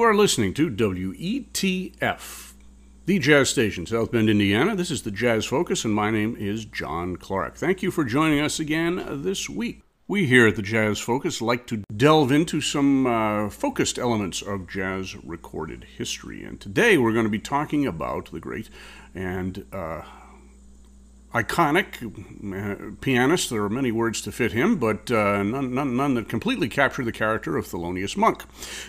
are listening to WETF, the jazz station, South Bend, Indiana. This is the Jazz Focus, and my name is John Clark. Thank you for joining us again this week. We here at the Jazz Focus like to delve into some uh, focused elements of jazz recorded history, and today we're going to be talking about the great and uh, iconic uh, pianist. There are many words to fit him, but uh, none, none, none, that completely capture the character of Thelonious Monk.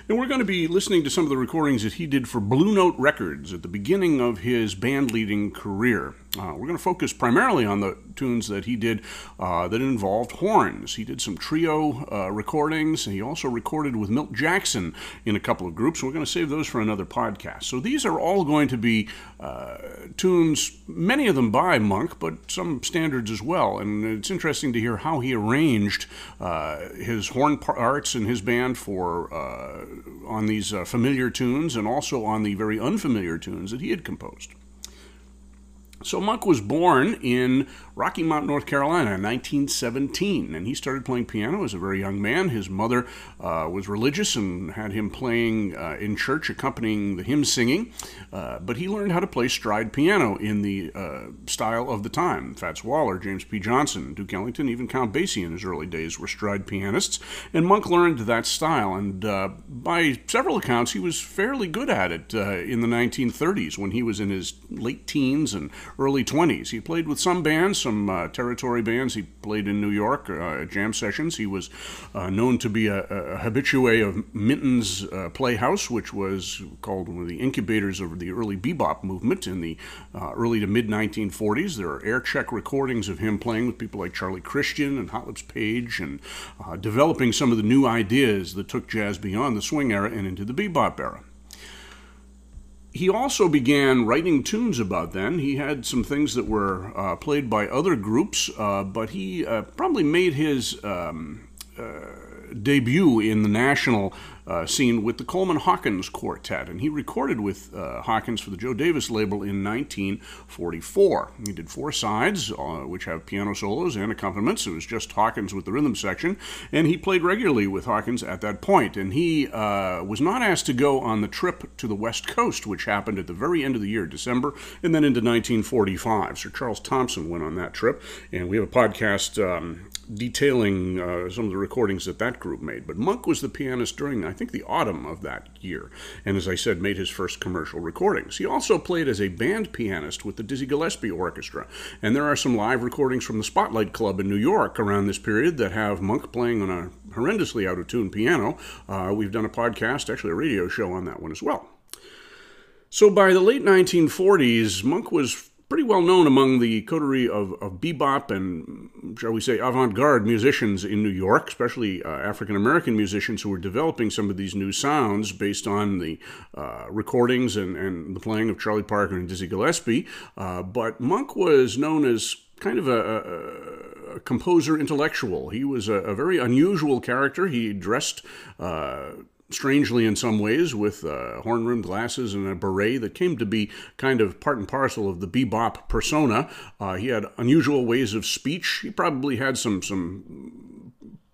And we're going to be listening to some of the recordings that he did for Blue Note Records at the beginning of his band leading career. Uh, we're going to focus primarily on the tunes that he did uh, that involved horns. He did some trio uh, recordings. He also recorded with Milt Jackson in a couple of groups. We're going to save those for another podcast. So these are all going to be uh, tunes, many of them by Monk, but some standards as well. And it's interesting to hear how he arranged uh, his horn parts in his band for uh, on these familiar tunes and also on the very unfamiliar tunes that he had composed. So Monk was born in Rocky Mount, North Carolina in 1917, and he started playing piano as a very young man. His mother uh, was religious and had him playing uh, in church, accompanying the hymn singing, uh, but he learned how to play stride piano in the uh, style of the time. Fats Waller, James P. Johnson, Duke Ellington, even Count Basie in his early days were stride pianists, and Monk learned that style, and uh, by several accounts, he was fairly good at it uh, in the 1930s when he was in his late teens and early 20s. He played with some bands some uh, territory bands. He played in New York uh, jam sessions. He was uh, known to be a, a habitué of Minton's uh, Playhouse, which was called one of the incubators of the early bebop movement in the uh, early to mid 1940s. There are air check recordings of him playing with people like Charlie Christian and Hot Lips Page and developing some of the new ideas that took jazz beyond the swing era and into the bebop era he also began writing tunes about then. He had some things that were uh, played by other groups, uh, but he uh, probably made his um, uh, debut in the national uh, scene with the Coleman Hawkins Quartet, and he recorded with uh, Hawkins for the Joe Davis label in 1944. He did four sides, uh, which have piano solos and accompaniments. It was just Hawkins with the rhythm section, and he played regularly with Hawkins at that point. And he uh, was not asked to go on the trip to the West Coast, which happened at the very end of the year, December, and then into 1945. Sir Charles Thompson went on that trip, and we have a podcast um, detailing uh, some of the recordings that that group made. But Monk was the pianist during, I think, the autumn of that year, and as I said, made his first commercial recordings. He also played as a band pianist with the Dizzy Gillespie Orchestra, and there are some live recordings from the Spotlight Club in New York around this period that have Monk playing on a horrendously out of tune piano. Uh, we've done a podcast, actually a radio show on that one as well. So by the late 1940s, Monk was pretty well known among the coterie of, of bebop and, shall we say, avant garde musicians in New York, especially uh, African American musicians who were developing some of these new sounds based on the uh, recordings and, and the playing of Charlie Parker and Dizzy Gillespie. Uh, but Monk was known as kind of a, a, composer intellectual. He was a, a, very unusual character. He dressed uh, strangely in some ways, with uh, horn rimmed glasses and a beret that came to be kind of part and parcel of the bebop persona. Uh, he had unusual ways of speech. He probably had some some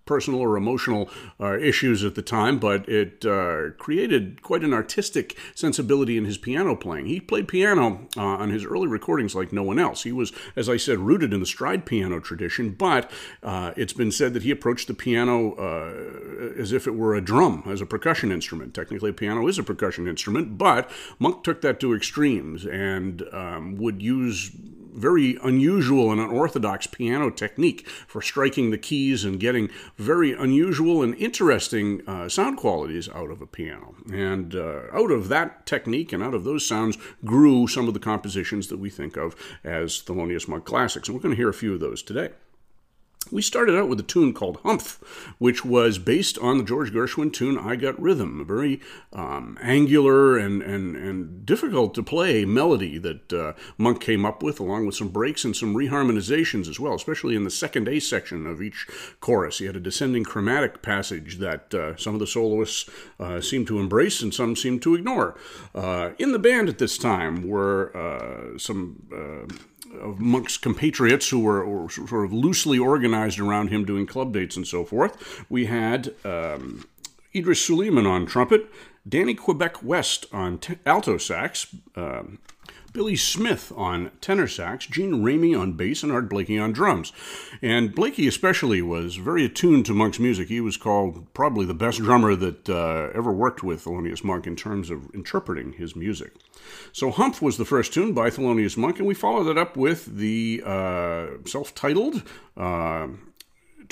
personal or emotional uh, issues at the time, but it uh, created quite an artistic sensibility in his piano playing. He played piano uh, on his early recordings like no one else. He was, as I said, rooted in the stride piano tradition, but uh, it's been said that he approached the piano uh, as if it were a drum, as a percussion instrument. Technically, a piano is a percussion instrument, but Monk took that to extremes and um, would use very unusual and unorthodox piano technique for striking the keys and getting very unusual and interesting uh, sound qualities out of a piano. And uh, out of that technique and out of those sounds grew some of the compositions that we think of as Thelonious Monk classics. And we're going to hear a few of those today. We started out with a tune called Humph, which was based on the George Gershwin tune I Got Rhythm, a very um, angular and, and, and difficult to play melody that uh, Monk came up with, along with some breaks and some reharmonizations as well, especially in the second A section of each chorus. He had a descending chromatic passage that uh, some of the soloists uh, seemed to embrace and some seemed to ignore. Uh, in the band at this time were uh, some uh, of Monk's compatriots who were, were, sort of loosely organized around him doing club dates and so forth. We had um, Idris Suleiman on trumpet, Danny Quebec West on t- alto sax, uh, Billy Smith on tenor sax, Gene Ramey on bass, and Art Blakey on drums. And Blakey, especially, was very attuned to Monk's music. He was called probably the best drummer that uh, ever worked with Thelonious Monk in terms of interpreting his music. So, Humph was the first tune by Thelonious Monk, and we followed it up with the uh, self titled. Uh,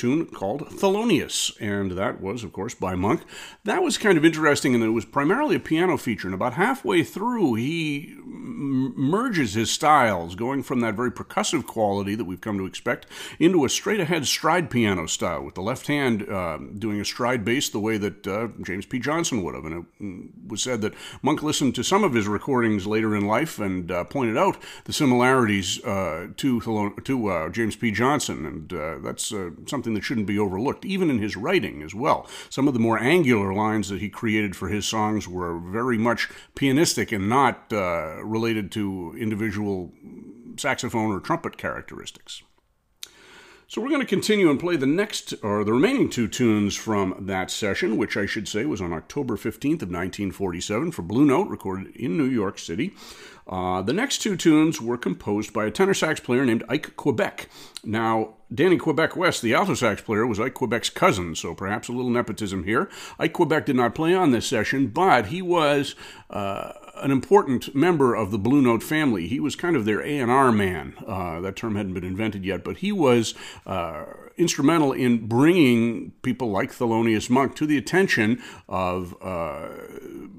tune called Thelonious, and that was, of course, by Monk. That was kind of interesting, and it was primarily a piano feature. And about halfway through, he m- merges his styles, going from that very percussive quality that we've come to expect into a straight ahead stride piano style, with the left hand uh, doing a stride bass the way that uh, James P. Johnson would have. And it mm, was said that Monk listened to some of his recordings later in life and uh, pointed out the similarities uh, to, to uh, James P. Johnson, and uh, that's something something that shouldn't be overlooked, even in his writing as well. Some of the more angular lines that he created for his songs were very much pianistic and not uh, related to individual saxophone or trumpet characteristics. So we're going to continue and play the next, or the remaining two tunes from that session, which I should say was on October 15th of 1947 for Blue Note, recorded in New York City. Uh, the next two tunes were composed by a tenor sax player named Ike Quebec. Now, Danny Quebec West, the alto sax player, was Ike Quebec's cousin, so perhaps a little nepotism here. Ike Quebec did not play on this session, but he was uh, an important member of the Blue Note family. He was kind of their A&R man. Uh, that term hadn't been invented yet, but he was uh, instrumental in bringing people like Thelonious Monk to the attention of uh,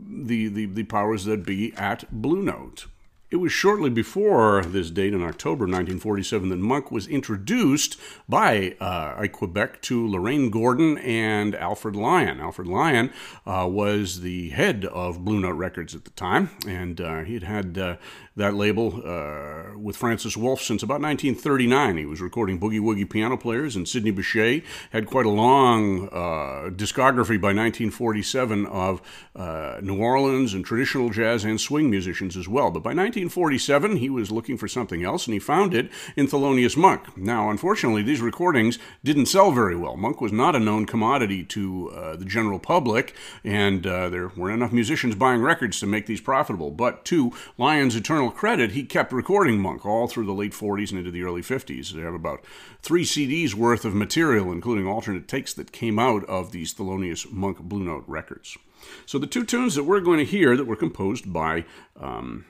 the, the, the powers that be at Blue Note. It was shortly before this date in October 1947 that Monk was introduced by uh, Quebec to Lorraine Gordon and Alfred Lion. Alfred Lion uh, was the head of Blue Note Records at the time, and uh, he had had uh, that label uh, with Francis Wolff since about 1939. He was recording boogie woogie piano players, and Sidney Bechet had quite a long uh, discography by 1947 of uh, New Orleans and traditional jazz and swing musicians as well. But by 1947, he was looking for something else, and he found it in Thelonious Monk. Now, unfortunately, these recordings didn't sell very well. Monk was not a known commodity to uh, the general public, and uh, there weren't enough musicians buying records to make these profitable. But to Lion's Eternal credit, he kept recording Monk all through the late 40s and into the early 50s. They have about three CDs worth of material, including alternate takes that came out of these Thelonious Monk Blue Note records. So the two tunes that we're going to hear that were composed by um,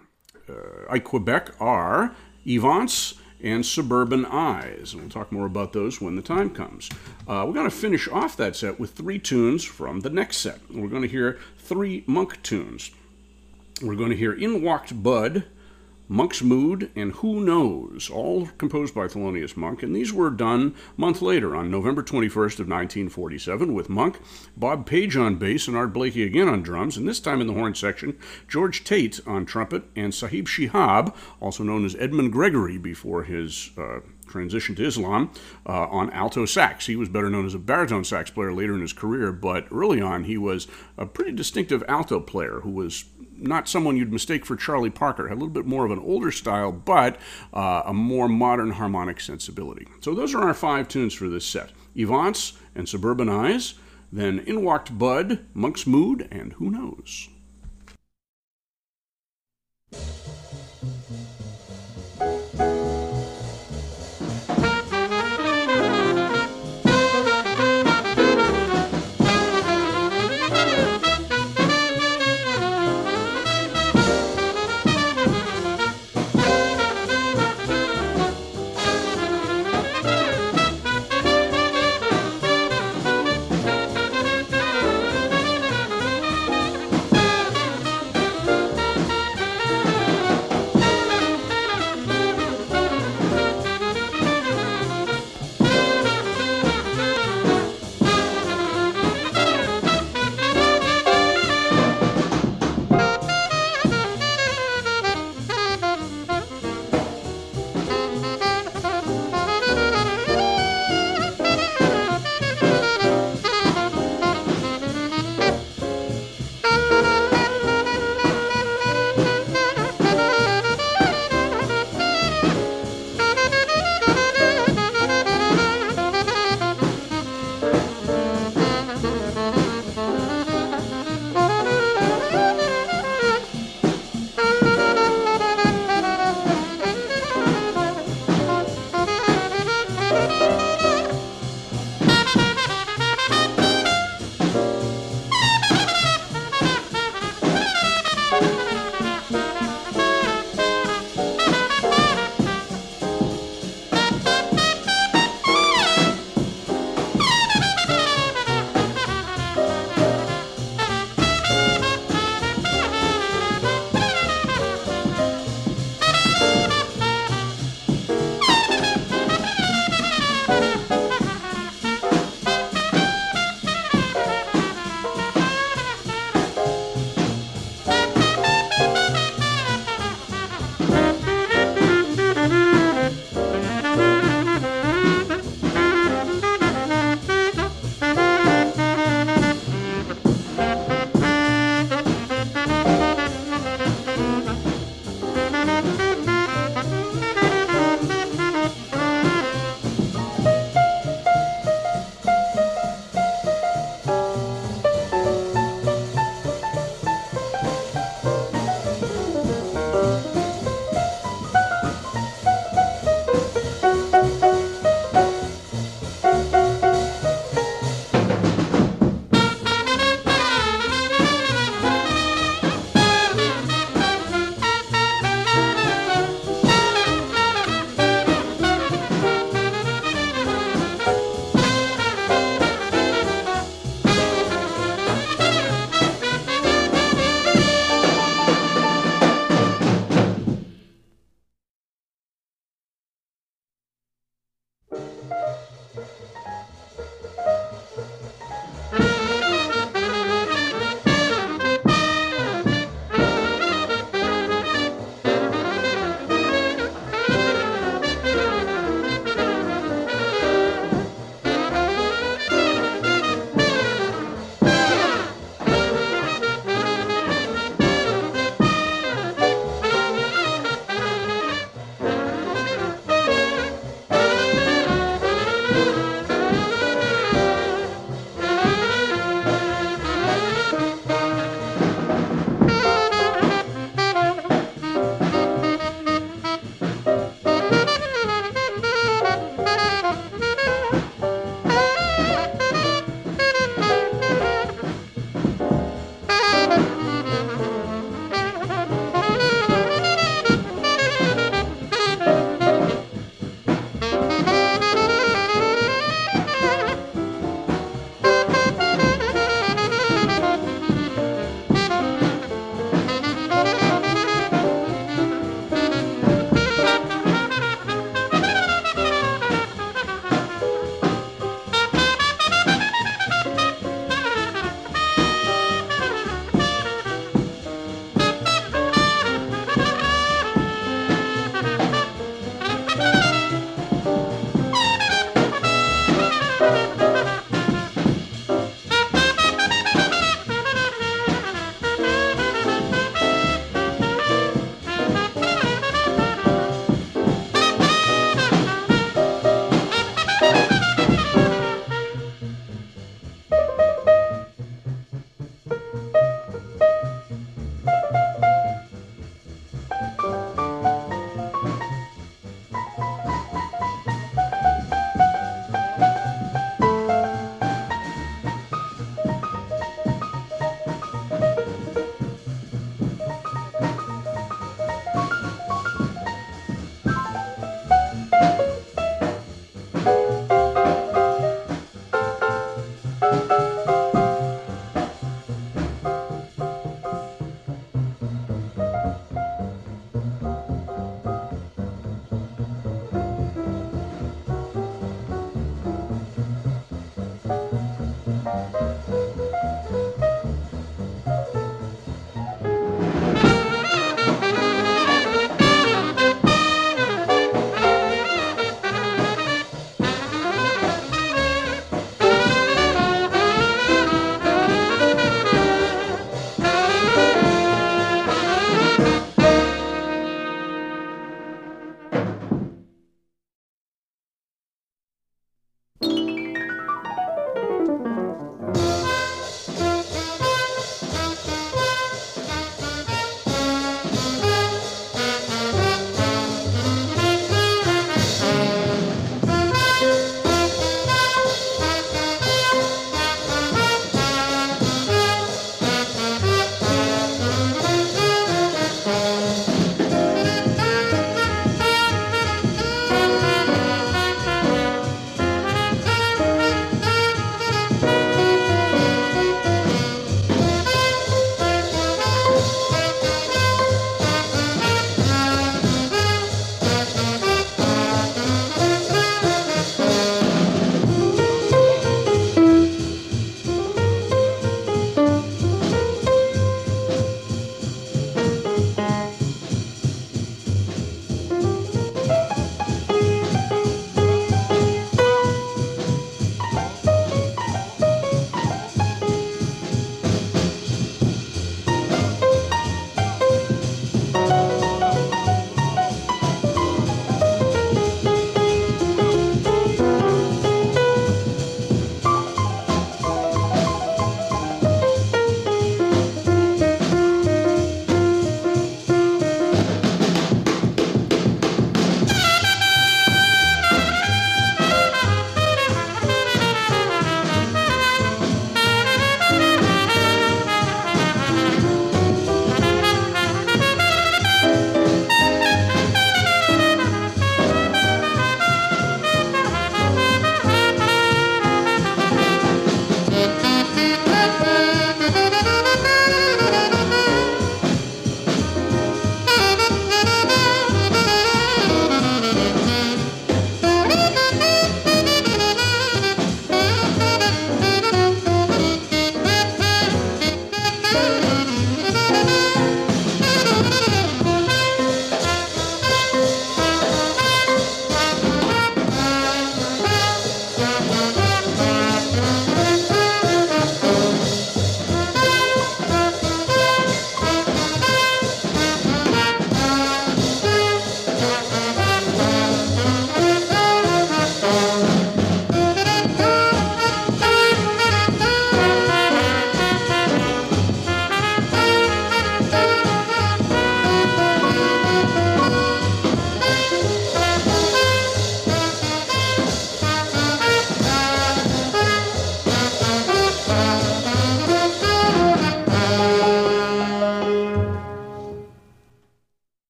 uh, Quebec are Evonce and Suburban Eyes. And we'll talk more about those when the time comes. Uh, we're going to finish off that set with three tunes from the next set. We're going to hear three Monk tunes. We're going to hear In Walked Bud, Monk's Mood, and Who Knows, all composed by Thelonious Monk, and these were done a month later on November 21st of 1947 with Monk, Bob Paige on bass, and Art Blakey again on drums, and this time in the horn section, George Taitt on trumpet, and Sahib Shihab, also known as Edmund Gregory before his uh, transition to Islam, uh, on alto sax. He was better known as a baritone sax player later in his career, but early on he was a pretty distinctive alto player who was not someone you'd mistake for Charlie Parker. Had a little bit more of an older style, but uh, a more modern harmonic sensibility. So those are our five tunes for this set Evonce and Suburban Eyes, then In Walked Bud, Monk's Mood, and Who Knows.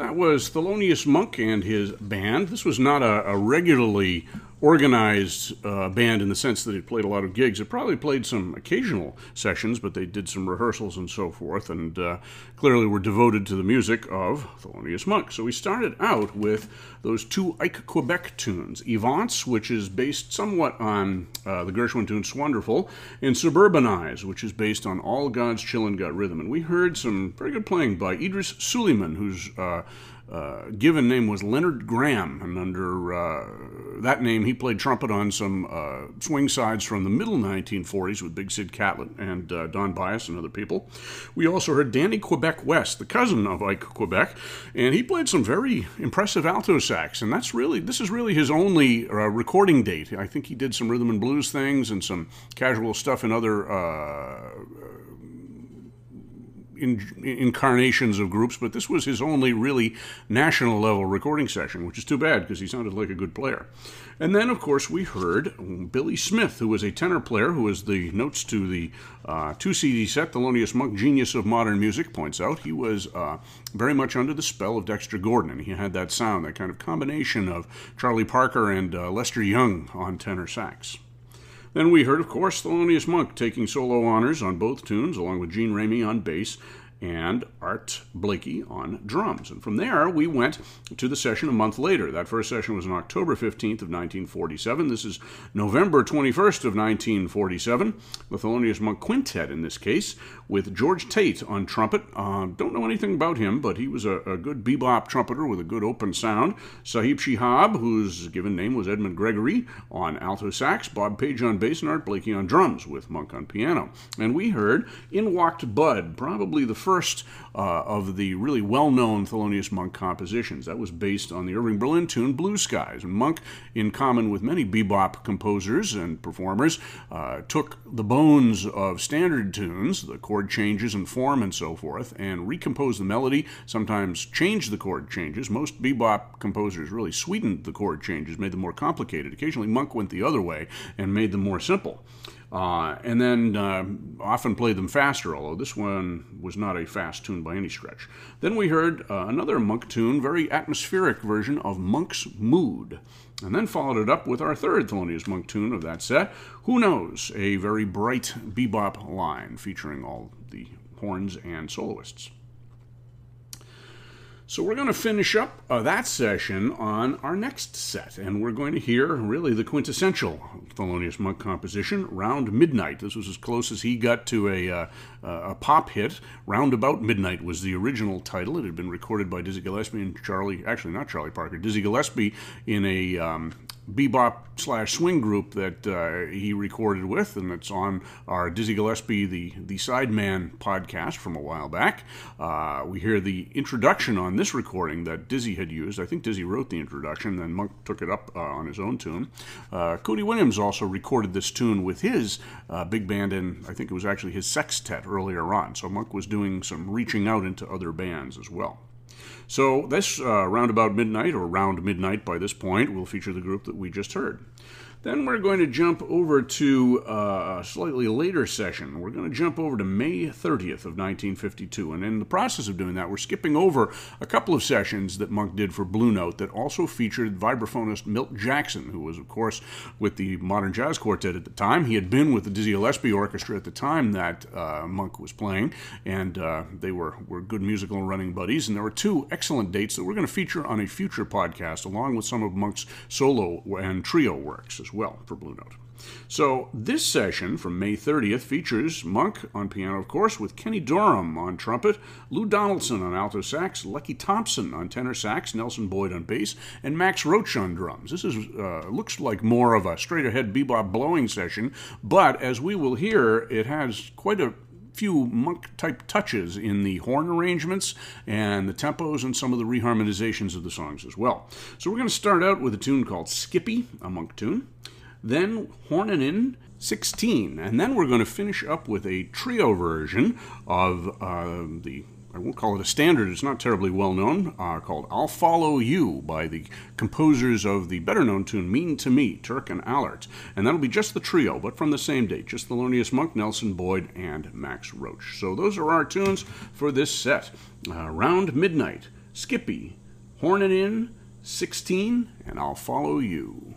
That was Thelonious Monk and his band. This was not a, a regularly organized uh, band in the sense that it played a lot of gigs. It probably played some occasional sessions, but they did some rehearsals and so forth, and uh, clearly were devoted to the music of Thelonious Monk. So we started out with those two Ike Quebec tunes, Evonce, which is based somewhat on uh, the Gershwin tune Swonderful, and Suburban Eyes, which is based on All God's Chillin' Got Rhythm. And we heard some very good playing by Idris Suleiman, who's uh, given name was Leonard Graham, and under uh, that name, he played trumpet on some uh, swing sides from the middle 1940s with Big Sid Catlett and uh, Don Byas and other people. We also heard Danny Quebec West, the cousin of Ike Quebec, and he played some very impressive alto sax. And that's really this is really his only uh, recording date. I think he did some rhythm and blues things and some casual stuff in other in, incarnations of groups, but this was his only really national level recording session, which is too bad because he sounded like a good player. And then, of course, we heard Billy Smith, who was a tenor player, who was the notes to the uh, two CD set, Thelonious Monk, Genius of Modern Music, points out. He was uh, very much under the spell of Dexter Gordon, and he had that sound, that kind of combination of Charlie Parker and uh, Lester Young on tenor sax. Then we heard, of course, Thelonious Monk taking solo honors on both tunes, along with Gene Ramey on bass and Art Blakey on drums. And from there, we went to the session a month later. That first session was on October 15th of 1947. This is November 21st of 1947. The Thelonious Monk Quintet, in this case, with George Taitt on trumpet. Uh, don't know anything about him, but he was a, a, good bebop trumpeter with a good open sound. Sahib Shihab, whose given name was Edmund Gregory, on alto sax, Bob Paige on bass, and Art Blakey on drums, with Monk on piano. And we heard In Walked Bud, probably the first uh, of the really well known Thelonious Monk compositions. That was based on the Irving Berlin tune Blue Skies. And Monk, in common with many bebop composers and performers, uh, took the bones of standard tunes, the chord changes and form and so forth, and recomposed the melody, sometimes changed the chord changes. Most bebop composers really sweetened the chord changes, made them more complicated. Occasionally, Monk went the other way and made them more simple. Uh, and then uh, often played them faster, although this one was not a fast tune by any stretch. Then we heard uh, another Monk tune, very atmospheric version of Monk's Mood. And then followed it up with our third Thelonious Monk tune of that set, Who Knows, a very bright bebop line featuring all the horns and soloists. So we're going to finish up uh, that session on our next set, and we're going to hear really the quintessential Thelonious Monk composition, "Round Midnight." This was as close as he got to a, uh, a pop hit. "Round About Midnight" was the original title. It had been recorded by Dizzy Gillespie and Charlie, actually not Charlie Parker, Dizzy Gillespie in a um, bebop slash swing group that uh, he recorded with, and it's on our Dizzy Gillespie, the the Sideman podcast from a while back. Uh, we hear the introduction on this recording that Dizzy had used. I think Dizzy wrote the introduction, then Monk took it up uh, on his own tune. Uh, Cootie Williams also recorded this tune with his uh, big band, and I think it was actually his sextet earlier on. So Monk was doing some reaching out into other bands as well. So, this uh, roundabout midnight, or round midnight by this point, will feature the group that we just heard. Then we're going to jump over to uh, a slightly later session. We're going to jump over to May 30th of 1952. And in the process of doing that, we're skipping over a couple of sessions that Monk did for Blue Note that also featured vibraphonist Milt Jackson, who was, of course, with the Modern Jazz Quartet at the time. He had been with the Dizzy Gillespie Orchestra at the time that uh, Monk was playing, and uh, they were, were good musical running buddies. And there were two excellent dates that we're going to feature on a future podcast, along with some of Monk's solo and trio works as well for Blue Note. So, this session from May 30th features Monk on piano, of course, with Kenny Dorham on trumpet, Lou Donaldson on alto sax, Lucky Thompson on tenor sax, Nelson Boyd on bass, and Max Roach on drums. This is uh, looks like more of a straight ahead bebop blowing session, but as we will hear, it has quite a few monk type touches in the horn arrangements and the tempos and some of the reharmonizations of the songs as well. So we're going to start out with a tune called Skippy, a monk tune, then Hornin' in 16, and then we're going to finish up with a trio version of uh, the I won't call it a standard, it's not terribly well known, uh, called I'll Follow You by the composers of the better known tune Mean to Me, Turk and Ahlert. And that'll be just the trio, but from the same date, just Thelonious Monk, Nelson Boyd, and Max Roach. So those are our tunes for this set. Uh, Round Midnight, Skippy, horn it in, 16, and I'll follow you.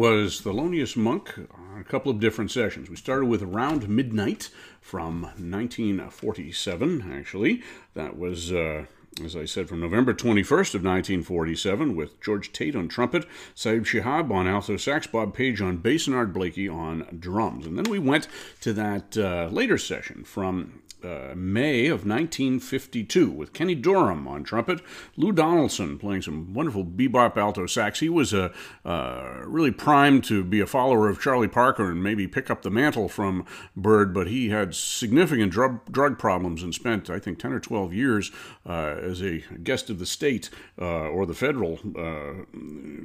Was Thelonious Monk on a couple of different sessions. We started with Around Midnight from 1947, actually. That was. Uh, as I said, from November 21st of 1947, with George Taitt on trumpet, Sahib Shihab on alto sax, Bob Paige on bass, and Art Blakey on drums. And then we went to that uh, later session from uh, May of 1952 with Kenny Dorham on trumpet, Lou Donaldson playing some wonderful bebop alto sax. He was uh, uh, really primed to be a follower of Charlie Parker and maybe pick up the mantle from Bird, but he had significant drug, drug problems and spent, I think, 10 or 12 years uh, as a guest of the state uh, or the federal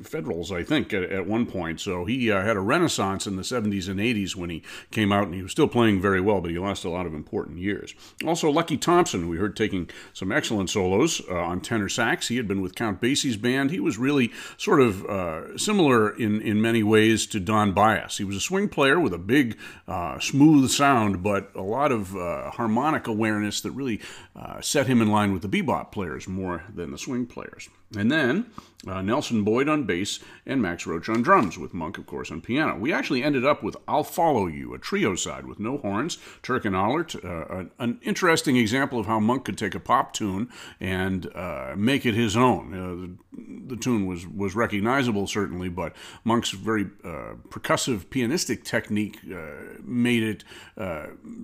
federals, I think, at, at, one point. So he had a renaissance in the 70s and 80s when he came out, and he was still playing very well, but he lost a lot of important years years. Also, Lucky Thompson, we heard taking some excellent solos uh, on tenor sax. He had been with Count Basie's band. He was really sort of uh, similar in, in many ways to Don Byas. He was a swing player with a big, uh, smooth sound, but a lot of uh, harmonic awareness that really uh, set him in line with the bebop players more than the swing players. And then uh, Nelson Boyd on bass and Max Roach on drums, with Monk, of course, on piano. We actually ended up with I'll Follow You, a trio side with no horns, Turk and Ahlert, uh, an, an, interesting example of how Monk could take a pop tune and uh, make it his own. Uh, the, tune was, was recognizable, certainly, but Monk's very uh, percussive pianistic technique uh, made it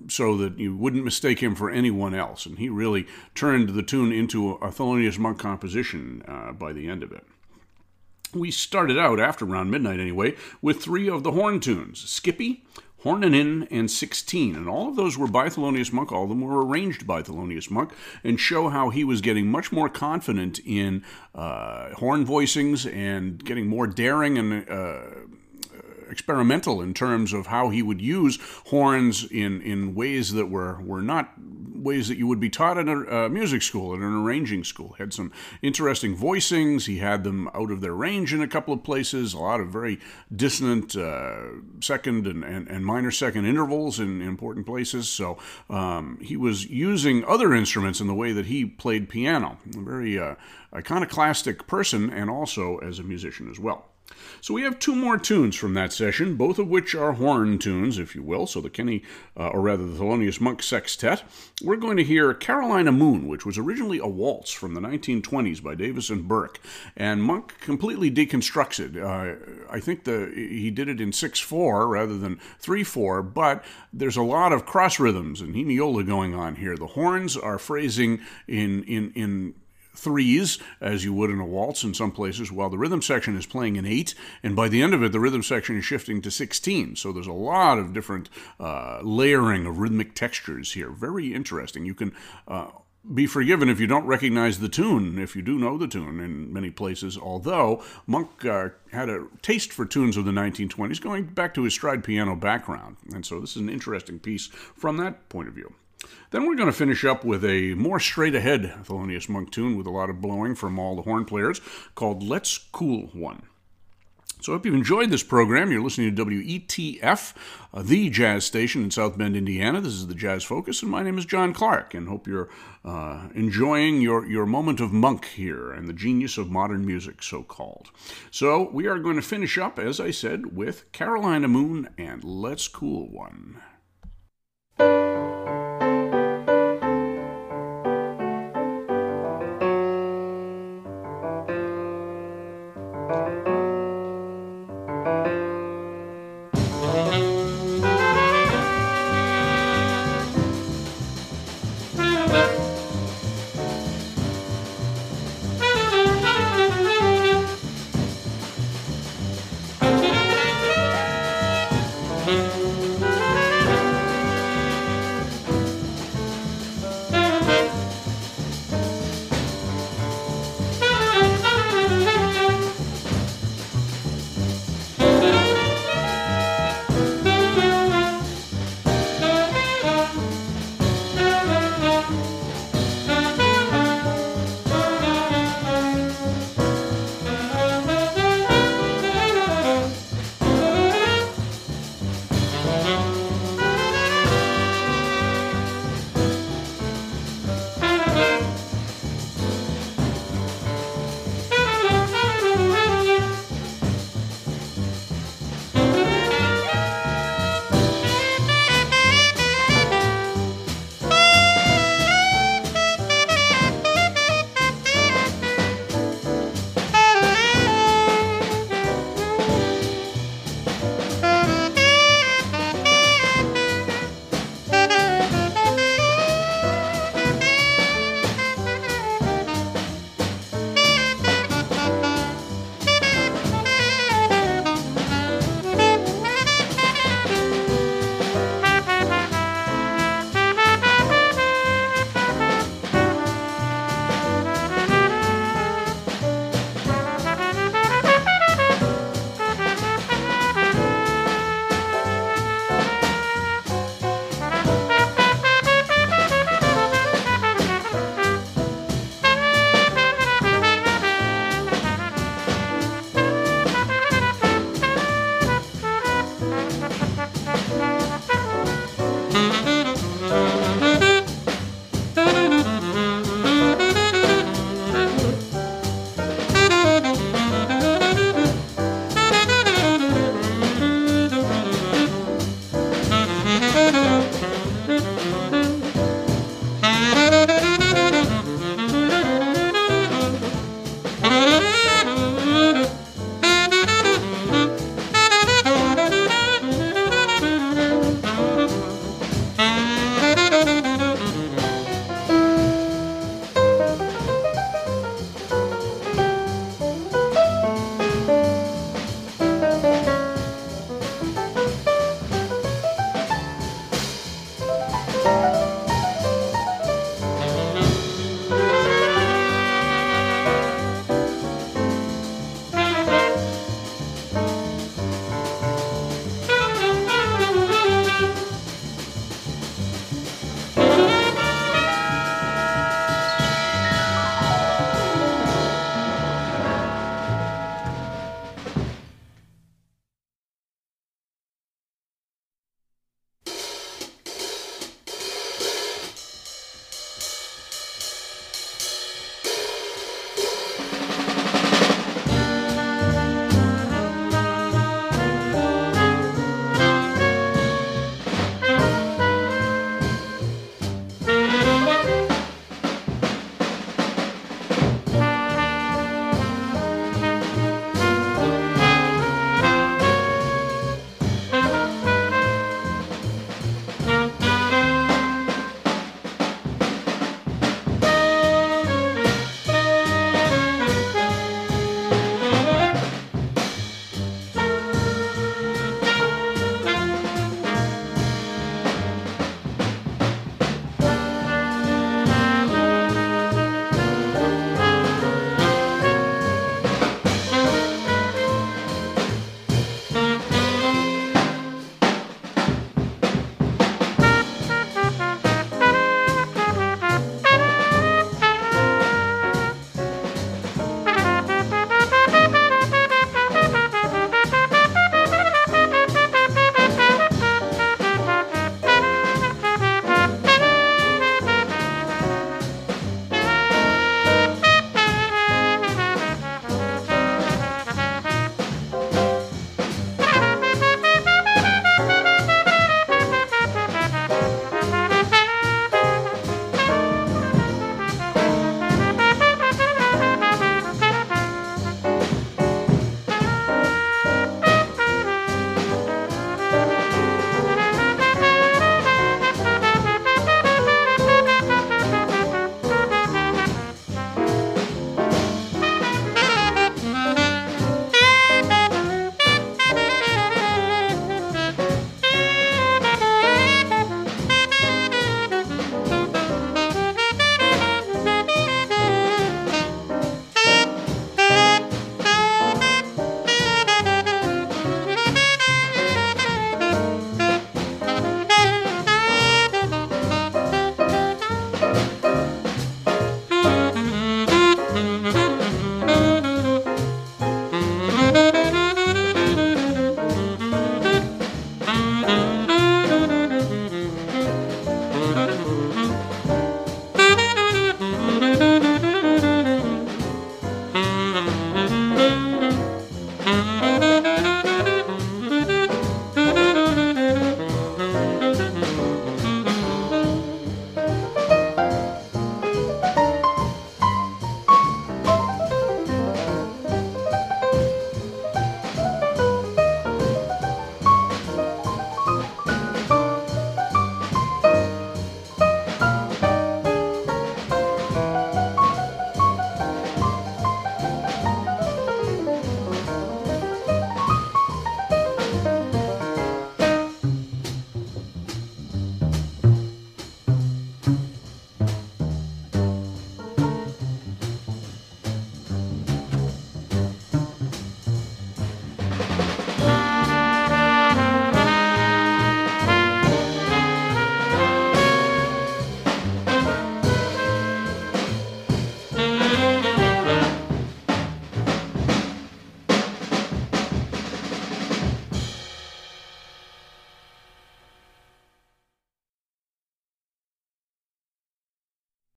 so that you wouldn't mistake him for anyone else. And he really turned the tune into a Thelonious Monk composition uh, by the end of it. We started out, after around midnight anyway, with three of the horn tunes Skippy, Hornin' In, and 16. And all of those were by Thelonious Monk. All of them were arranged by Thelonious Monk and show how he was getting much more confident in uh, horn voicings and getting more daring and uh, experimental in terms of how he would use horns in, in ways that were, were not ways that you would be taught in a, music school, in an arranging school. He had some interesting voicings. He had them out of their range in a couple of places, a lot of very dissonant uh, second and, and, and, minor second intervals in important places. So um, he was using other instruments in the way that he played piano. A very uh, iconoclastic person and also as a musician as well. So we have two more tunes from that session, both of which are horn tunes, if you will. So the Kenny, uh, or rather the Thelonious Monk Sextet. We're going to hear Carolina Moon, which was originally a waltz from the 1920s by Davis and Burke, and Monk completely deconstructs it. Uh, I think the he did it in six four rather than three four, but there's a lot of cross rhythms and hemiola going on here. The horns are phrasing in in in threes, as you would in a waltz in some places, while the rhythm section is playing an eight. And by the end of it, the rhythm section is shifting to 16. So there's a lot of different uh, layering of rhythmic textures here. Very interesting. You can. Uh, be forgiven if you don't recognize the tune, if you do know the tune in many places. Although Monk uh, had a taste for tunes of the 1920s, going back to his stride piano background. And so this is an interesting piece from that point of view. Then we're going to finish up with a more straight ahead Thelonious Monk tune with a lot of blowing from all the horn players called Let's Cool One. So I hope you've enjoyed this program. You're listening to WETF, uh, the jazz station in South Bend, Indiana. This is the Jazz Focus, and my name is John Clark, and hope you're uh, enjoying your, your moment of monk here and the genius of modern music, so called. So we are going to finish up, as I said, with Carolina Moon and Let's Cool One.